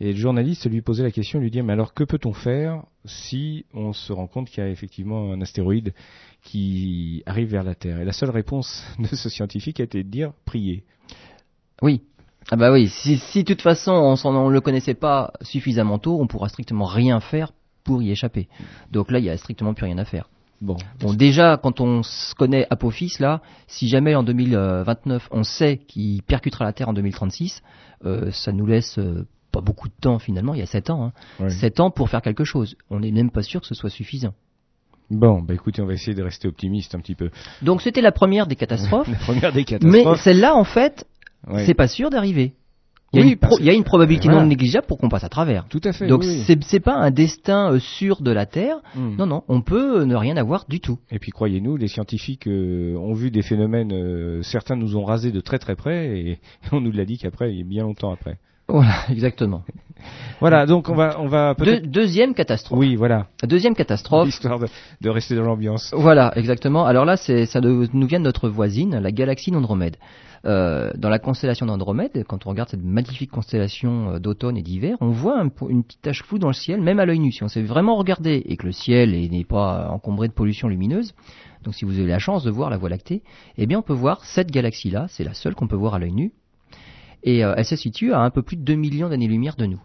Et le journaliste lui posait la question, lui dit mais alors que peut-on faire si on se rend compte qu'il y a effectivement un astéroïde qui arrive vers la Terre? Et la seule réponse (laughs) de ce scientifique a été de dire prier. Oui. Ah bah oui, si, de toute façon on ne le connaissait pas suffisamment tôt, on pourra strictement rien faire pour y échapper. Donc là, il y a strictement plus rien à faire. Bon, Bon, déjà, quand on se connaît Apophis, là, si jamais en 2029, on sait qu'il percutera la Terre en 2036, euh, ça nous laisse euh, pas beaucoup de temps finalement, il y a 7 ans. Hein. ouais. 7 ans pour faire quelque chose. On n'est même pas sûr que ce soit suffisant. bon, bah écoutez, on va essayer de rester optimiste un petit peu. Donc c'était la première des catastrophes. (laughs) La première des mais celle-là, en fait, ouais. c'est pas sûr d'arriver. Il y, a Oui, une parce pro- il y a une probabilité Voilà. non négligeable pour qu'on passe à travers. Tout à fait. Donc oui, c'est pas un destin euh, sûr de la Terre. Hmm. Non, non, on peut euh, ne rien avoir du tout. Et puis croyez-nous, les scientifiques euh, ont vu des phénomènes, euh, certains nous ont rasés de très très près et (laughs) on nous l'a dit qu'après, il bien longtemps après. Voilà, (laughs) exactement. Voilà, donc on va on va peut-être deuxième catastrophe. Oui, voilà, Deuxième catastrophe. histoire de, de rester dans l'ambiance. Voilà, exactement. Alors là, c'est, ça de- nous vient de notre voisine, la galaxie d'Andromède. Euh, dans la constellation d'Andromède, quand on regarde cette magnifique constellation euh, d'automne et d'hiver, on voit un une petite tache floue dans le ciel, même à l'œil nu. Si on sait vraiment regarder et que le ciel est- n'est pas encombré de pollution lumineuse, donc si vous avez la chance de voir la Voie lactée, eh bien on peut voir cette galaxie-là, c'est la seule qu'on peut voir à l'œil nu, et euh, elle se situe à un peu plus de 2 millions d'années-lumière de nous.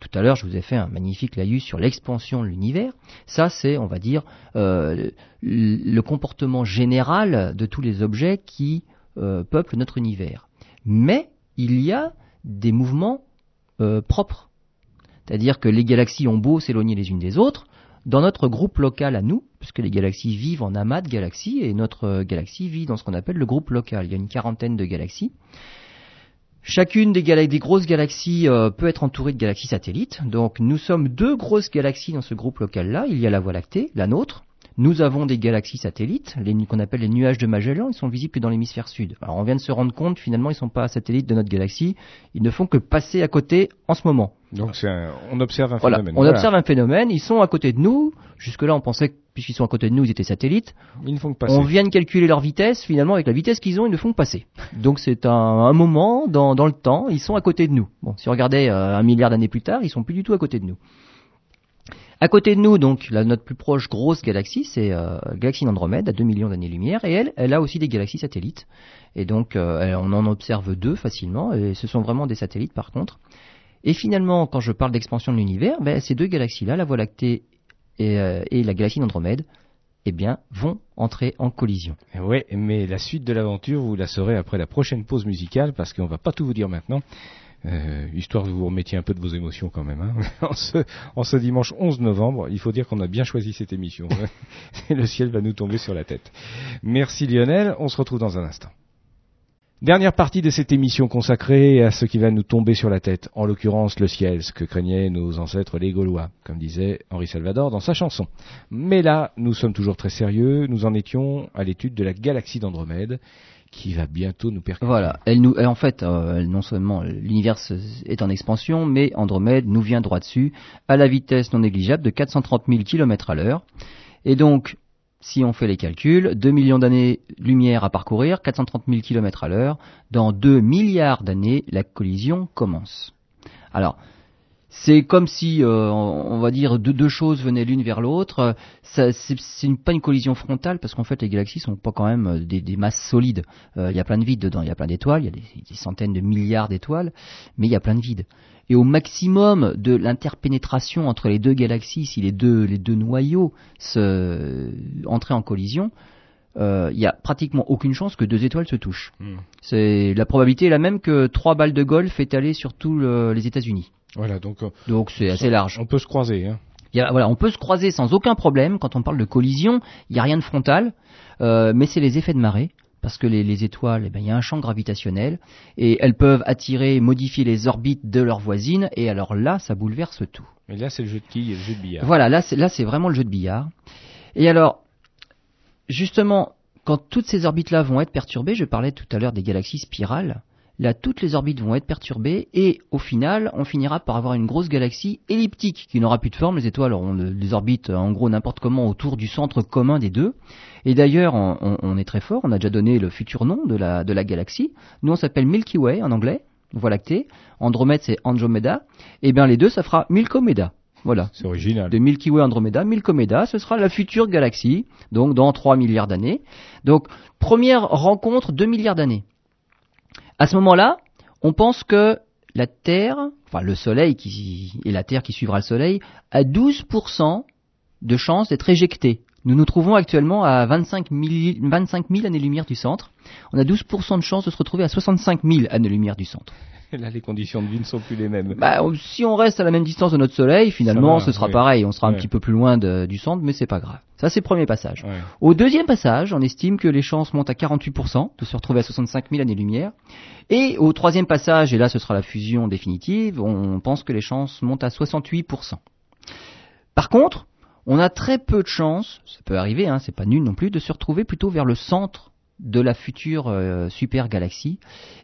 tout à l'heure, je vous ai fait un magnifique laïus sur l'expansion de l'univers. Ça, c'est, on va dire, euh, le comportement général de tous les objets qui euh, peuplent notre univers. Mais il y a des mouvements propres. C'est-à-dire que les galaxies ont beau s'éloigner les unes des autres, dans notre groupe local à nous, puisque les galaxies vivent en amas de galaxies, et notre galaxie vit dans ce qu'on appelle le groupe local. Il y a une quarantaine de galaxies. Chacune des, grosses galaxies euh, peut être entourée de galaxies satellites. Donc nous sommes deux grosses galaxies dans ce groupe local-là. Il y a la Voie lactée, la nôtre. Nous avons des galaxies satellites, les qu'on appelle les nuages de Magellan, ils sont visibles dans l'hémisphère sud. Alors on vient de se rendre compte, finalement, ils ne sont pas satellites de notre galaxie, ils ne font que passer à côté en ce moment. Donc on observe un phénomène. On observe un phénomène, ils sont à côté de nous. Jusque-là, on pensait que puisqu'ils sont à côté de nous, ils étaient satellites. Ils ne font que passer. On vient de calculer leur vitesse, finalement, avec la vitesse qu'ils ont, ils ne font que passer. Donc c'est un, moment dans, le temps, ils sont à côté de nous. Bon, si on regardait euh, un milliard d'années plus tard, ils sont plus du tout à côté de nous. À côté de nous, donc, la, notre plus proche grosse galaxie, c'est euh, la galaxie d'Andromède, à 2 millions d'années-lumière, et elle, elle a aussi des galaxies satellites. Et donc, euh, on en observe deux facilement, et ce sont vraiment des satellites par contre. Et finalement, quand je parle d'expansion de l'univers, ben, ces deux galaxies-là, la Voie lactée et, euh, la galaxie d'Andromède, eh bien, vont entrer en collision. Oui, mais la suite de l'aventure, vous la saurez après la prochaine pause musicale, parce qu'on va pas tout vous dire maintenant. Euh, histoire de vous remettre un peu de vos émotions quand même. Hein. (laughs) en, ce, en, ce, dimanche 11 novembre, il faut dire qu'on a bien choisi cette émission. (laughs) Le ciel va nous tomber sur la tête. Merci Lionel, on se retrouve dans un instant. Dernière partie de cette émission consacrée à ce qui va nous tomber sur la tête, en l'occurrence le ciel, ce que craignaient nos ancêtres les Gaulois, comme disait Henri Salvador dans sa chanson. Mais là, nous sommes toujours très sérieux, nous en étions à l'étude de la galaxie d'Andromède, qui va bientôt nous percuter. Voilà, elle nous, en fait, euh, non seulement l'univers est en expansion, mais Andromède nous vient droit dessus, à la vitesse non négligeable de 430 000 km à l'heure. Et donc, si on fait les calculs, 2 millions d'années-lumière à parcourir, 430 000 km à l'heure, dans 2 milliards d'années, la collision commence. Alors, c'est comme si, euh, on va dire, deux, choses venaient l'une vers l'autre. C'est pas une collision frontale parce qu'en fait, les galaxies sont pas quand même euh, des, masses solides. Euh, il y a plein de vide dedans, il y a plein d'étoiles, il y a des, centaines de milliards d'étoiles, mais il y a plein de vide. Et au maximum de l'interpénétration entre les deux galaxies, si les deux, les deux noyaux se, entraient en collision, il n'y a pratiquement aucune chance que deux étoiles se touchent. Hmm. C'est la probabilité est la même que trois balles de golf étalées sur tous les États-Unis. Voilà, donc euh, donc c'est assez large. On peut se croiser. Hein. Il y a, voilà, on peut se croiser sans aucun problème. Quand on parle de collision, il n'y a rien de frontal, euh, mais c'est les effets de marée. Parce que les, les étoiles, eh ben, il y a un champ gravitationnel et elles peuvent attirer modifier les orbites de leurs voisines. Et alors là, ça bouleverse tout. Mais là, c'est le jeu de quilles, le jeu de billard. Voilà, là, c'est vraiment le jeu de billard. Et alors, justement, quand toutes ces orbites-là vont être perturbées, je parlais tout à l'heure des galaxies spirales. Là, toutes les orbites vont être perturbées et au final, on finira par avoir une grosse galaxie elliptique qui n'aura plus de forme. Les étoiles auront des orbites en gros n'importe comment autour du centre commun des deux. Et d'ailleurs, on, est très fort. On a déjà donné le futur nom de la, de la galaxie. Nous, on s'appelle Milky Way en anglais. Voie lactée. Andromède, c'est Andromeda. Et eh bien, les deux, ça fera Milkomeda. Voilà. C'est original. De Milky Way Andromeda, Milkomeda, ce sera la future galaxie, donc dans 3 milliards d'années. Donc, première rencontre 2 milliards d'années. À ce moment-là, on pense que la Terre, enfin le Soleil qui, et la Terre qui suivra le Soleil, a 12% de chances d'être éjectée. Nous nous trouvons actuellement à 25 000, 25 000 années-lumière du centre. On a 12% de chances de se retrouver à 65 000 années-lumière du centre. (laughs) Là, les conditions de vie ne sont plus les mêmes. Bah, si on reste à la même distance de notre Soleil, finalement, ce sera pareil. On sera un petit peu plus loin du centre, mais c'est pas grave. Ça, c'est le premier passage. Au deuxième passage, on estime que les chances montent à 48% de se retrouver à 65 000 années-lumière. Et au troisième passage, et là, ce sera la fusion définitive, on pense que les chances montent à 68%. Par contre, on a très peu de chances, ça peut arriver, hein, c'est pas nul non plus, de se retrouver plutôt vers le centre de la future euh, super galaxie.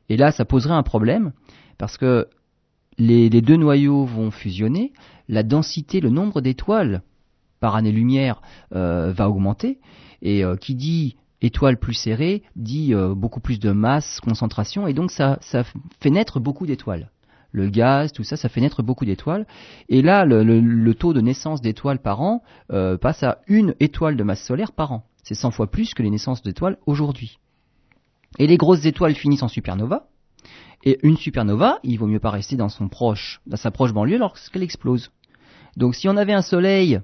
Et là, ça poserait un problème parce que les, deux noyaux vont fusionner, la densité, le nombre d'étoiles par année-lumière euh, va augmenter, et euh, qui dit étoile plus serrée dit beaucoup plus de masse, concentration, et donc ça, ça fait naître beaucoup d'étoiles. Le gaz, tout ça, ça fait naître beaucoup d'étoiles. Et là, le, taux de naissance d'étoiles par an passe à une étoile de masse solaire par an. C'est 100 fois plus que les naissances d'étoiles aujourd'hui. Et les grosses étoiles finissent en supernova. Et une supernova, il vaut mieux pas rester dans son proche, dans sa proche banlieue lorsqu'elle explose. Donc si on avait un soleil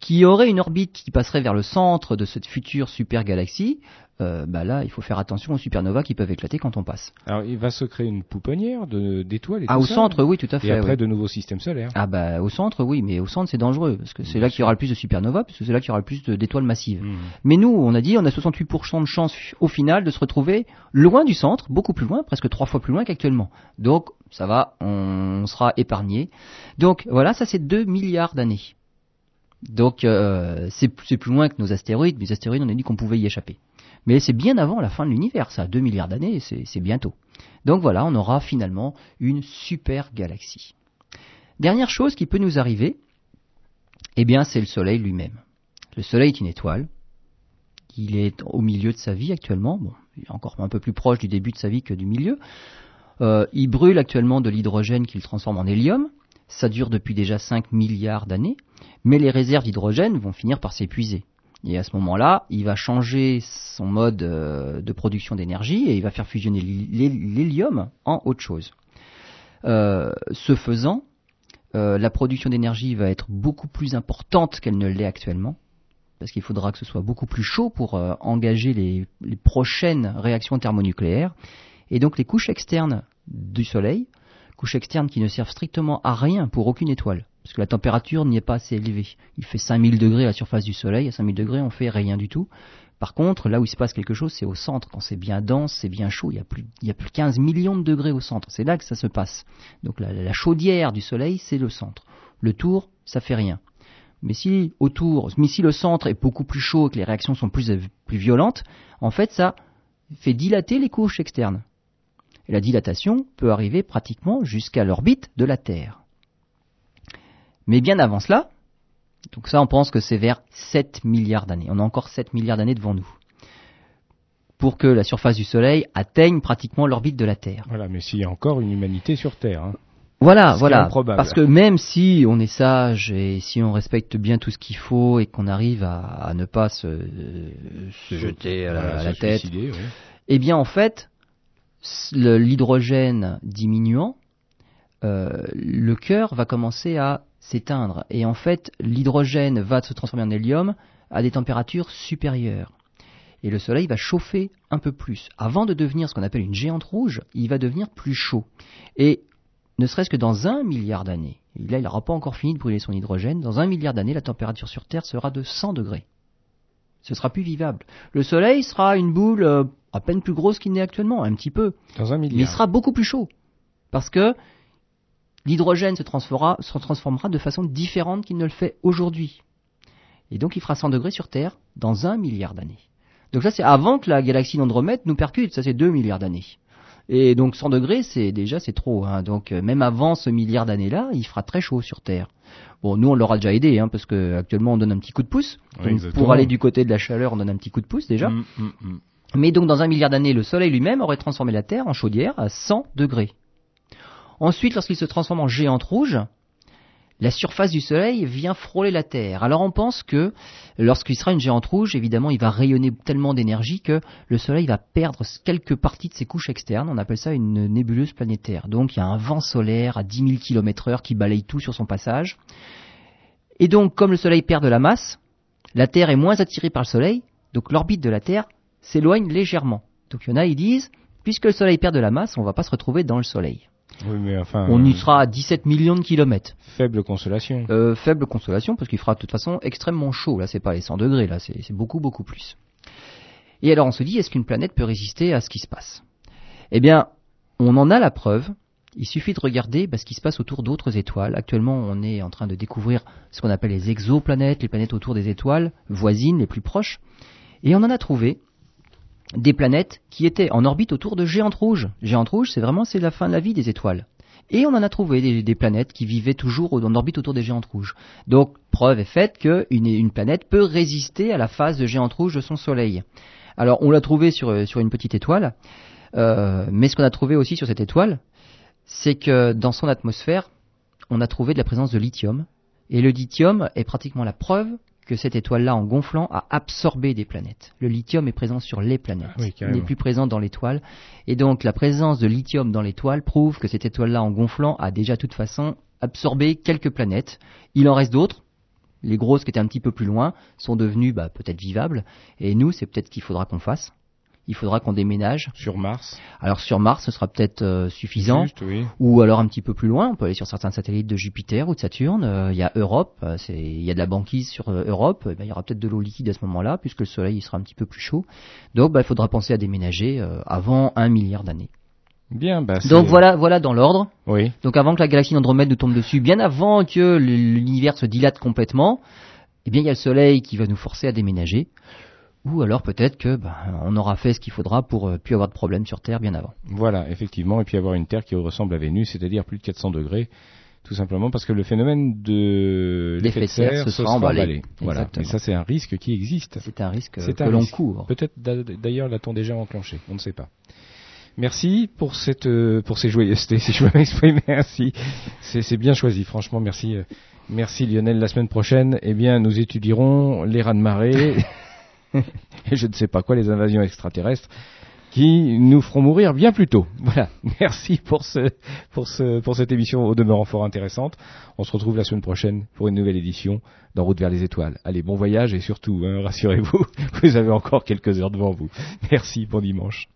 qui aurait une orbite qui passerait vers le centre de cette future super galaxie, euh, bah là, il faut faire attention aux supernovas qui peuvent éclater quand on passe. Alors, il va se créer une pouponnière de- d'étoiles et Ah, au ça, centre, oui, tout à fait. Et après, oui. de nouveaux systèmes solaires. Ah bah au centre, oui, mais au centre c'est dangereux parce que c'est là qu'il y aura le plus de supernovas, parce que c'est là qu'il y aura le plus de- d'étoiles massives. Mhm. Mais nous, on a dit, on a 68% de chance au final de se retrouver loin du centre, beaucoup plus loin, presque trois fois plus loin qu'actuellement. Donc, ça va, on sera épargné. Donc, voilà, ça c'est 2 milliards d'années. Donc, euh, c'est plus loin que nos astéroïdes. Mais les astéroïdes, on a dit qu'on pouvait y échapper. Mais c'est bien avant la fin de l'univers, ça, 2 milliards d'années, c'est c'est bientôt. Donc voilà, on aura finalement une super galaxie. Dernière chose qui peut nous arriver, eh bien, c'est le Soleil lui-même. Le Soleil est une étoile. Il est au milieu de sa vie actuellement. Bon, il est encore un peu plus proche du début de sa vie que du milieu. Euh, il brûle actuellement de l'hydrogène qu'il transforme en hélium. Ça dure depuis déjà 5 milliards d'années. Mais les réserves d'hydrogène vont finir par s'épuiser. Et à ce moment-là, il va changer son mode euh, de production d'énergie et il va faire fusionner l'hé- l'hélium en autre chose. Euh, ce faisant, euh, la production d'énergie va être beaucoup plus importante qu'elle ne l'est actuellement, parce qu'il faudra que ce soit beaucoup plus chaud pour engager les prochaines réactions thermonucléaires. Et donc les couches externes du Soleil, couches externes qui ne servent strictement à rien pour aucune étoile, parce que la température n'y est pas assez élevée. Il fait 5000 degrés à la surface du Soleil, à 5000 degrés on fait rien du tout. Par contre, là où il se passe quelque chose, c'est au centre. Quand c'est bien dense, c'est bien chaud, il y, a plus, il y a plus de 15 millions de degrés au centre. C'est là que ça se passe. Donc la, la chaudière du Soleil, c'est le centre. Le tour, ça fait rien. Mais si autour, mais si le centre est beaucoup plus chaud et que les réactions sont plus, plus violentes, en fait, ça fait dilater les couches externes. Et la dilatation peut arriver pratiquement jusqu'à l'orbite de la Terre. Mais bien avant cela, donc ça on pense que c'est vers 7 milliards d'années. On a encore 7 milliards d'années devant nous. Pour que la surface du Soleil atteigne pratiquement l'orbite de la Terre. Voilà, mais s'il y a encore une humanité sur Terre. hein. Voilà, voilà. Parce que même si on est sage et si on respecte bien tout ce qu'il faut et qu'on arrive à, à ne pas se, se jeter à la, Voilà, à la se tête, suicider, oui. eh bien en fait, l'hydrogène diminuant, euh, le cœur va commencer à s'éteindre. Et en fait, l'hydrogène va se transformer en hélium à des températures supérieures. Et le Soleil va chauffer un peu plus. Avant de devenir ce qu'on appelle une géante rouge, il va devenir plus chaud. Et ne serait-ce que dans un milliard d'années, là il n'aura pas encore fini de brûler son hydrogène, dans un milliard d'années, la température sur Terre sera de 100 degrés. Ce sera plus vivable. Le Soleil sera une boule euh, à peine plus grosse qu'il n'est actuellement, un petit peu. Dans un Mais il milliard. sera beaucoup plus chaud. Parce que l'hydrogène se transformera, se transformera de façon différente qu'il ne le fait aujourd'hui. Et donc il fera 100 degrés sur Terre dans un milliard d'années. Donc ça c'est avant que la galaxie d'Andromède nous percute, ça c'est 2 milliards d'années. Et donc 100 degrés, c'est déjà c'est trop. hein. Donc euh, même avant ce milliard d'années-là, il fera très chaud sur Terre. Bon, nous on l'aura déjà aidé, hein, parce que actuellement on donne un petit coup de pouce. Oui, Donc, exactement. pour aller du côté de la chaleur, on donne un petit coup de pouce déjà. Mm, mm, mm. Mais donc dans un milliard d'années, le Soleil lui-même aurait transformé la Terre en chaudière à 100 degrés. Ensuite, lorsqu'il se transforme en géante rouge, la surface du Soleil vient frôler la Terre. Alors on pense que lorsqu'il sera une géante rouge, évidemment, il va rayonner tellement d'énergie que le Soleil va perdre quelques parties de ses couches externes. On appelle ça une nébuleuse planétaire. Donc il y a un vent solaire à 10 000 km heure qui balaye tout sur son passage. Et donc, comme le Soleil perd de la masse, la Terre est moins attirée par le Soleil, donc l'orbite de la Terre s'éloigne légèrement. Donc il y en a, ils disent, puisque le Soleil perd de la masse, on ne va pas se retrouver dans le Soleil. Oui, mais enfin. On y euh, sera à 17 millions de kilomètres. Faible consolation. Euh, faible consolation, parce qu'il fera de toute façon extrêmement chaud. Là, c'est pas les 100 degrés, là, c'est c'est beaucoup, beaucoup plus. Et alors, on se dit, est-ce qu'une planète peut résister à ce qui se passe? Eh bien, on en a la preuve. Il suffit de regarder bah, ce qui se passe autour d'autres étoiles. Actuellement, on est en train de découvrir ce qu'on appelle les exoplanètes, les planètes autour des étoiles voisines, les plus proches. Et on en a trouvé des planètes qui étaient en orbite autour de géantes rouges. Géantes rouges, c'est vraiment c'est la fin de la vie des étoiles. Et on en a trouvé des, planètes qui vivaient toujours en orbite autour des géantes rouges. Donc, preuve est faite qu'une une planète peut résister à la phase de géante rouge de son Soleil. Alors, on l'a trouvé sur, sur une petite étoile, euh, mais ce qu'on a trouvé aussi sur cette étoile, c'est que dans son atmosphère, on a trouvé de la présence de lithium. Et le lithium est pratiquement la preuve que cette étoile-là, en gonflant, a absorbé des planètes. Le lithium est présent sur les planètes. Ah oui, Il n'est plus présent dans l'étoile. Et donc, la présence de lithium dans l'étoile prouve que cette étoile-là, en gonflant, a déjà, de toute façon, absorbé quelques planètes. Il en reste d'autres. Les grosses qui étaient un petit peu plus loin sont devenues bah, peut-être vivables. Et nous, c'est peut-être ce qu'il faudra qu'on fasse. Il faudra qu'on déménage. Sur Mars. Alors sur Mars, ce sera peut-être euh, suffisant. Juste, oui. Ou alors un petit peu plus loin, on peut aller sur certains satellites de Jupiter ou de Saturne. Euh, Il y a Europe, euh, il y a de la banquise sur euh, Europe. Eh ben, il y aura peut-être de l'eau liquide à ce moment-là, puisque le Soleil il sera un petit peu plus chaud. Donc bah, il faudra penser à déménager avant un milliard d'années. Bien, bah, Donc voilà, voilà dans l'ordre. Oui. Donc avant que la galaxie d'Andromède nous tombe dessus, bien avant que l'univers se dilate complètement, eh bien il y a le Soleil qui va nous forcer à déménager. Ou alors peut-être que bah, on aura fait ce qu'il faudra pour euh, plus avoir de problème sur Terre bien avant. Voilà, effectivement, et puis avoir une Terre qui ressemble à Vénus, c'est-à-dire plus de 400 degrés, tout simplement parce que le phénomène de L'effet de serre se se sera emballé. emballé. Voilà, et ça c'est un risque qui existe. C'est un risque euh, C'est que un l'on court. Peut-être d'a- d'ailleurs l'a-t-on déjà enclenché, on ne sait pas. Merci pour cette euh, pour ces joyeusetés, (laughs) si je peux m'exprimer ainsi. C'est c'est bien choisi, franchement, merci. euh, Merci Lionel. La semaine prochaine, eh bien, nous étudierons les rats de marée (laughs) (laughs) et je ne sais pas quoi, les invasions extraterrestres qui nous feront mourir bien plus tôt. (laughs) Voilà. Merci pour ce pour ce pour cette émission au demeurant fort intéressante. On se retrouve la semaine prochaine pour une nouvelle édition d'En route vers les étoiles. Allez, bon voyage et surtout, hein, rassurez-vous, (laughs) vous avez encore quelques heures devant vous. Merci, bon dimanche.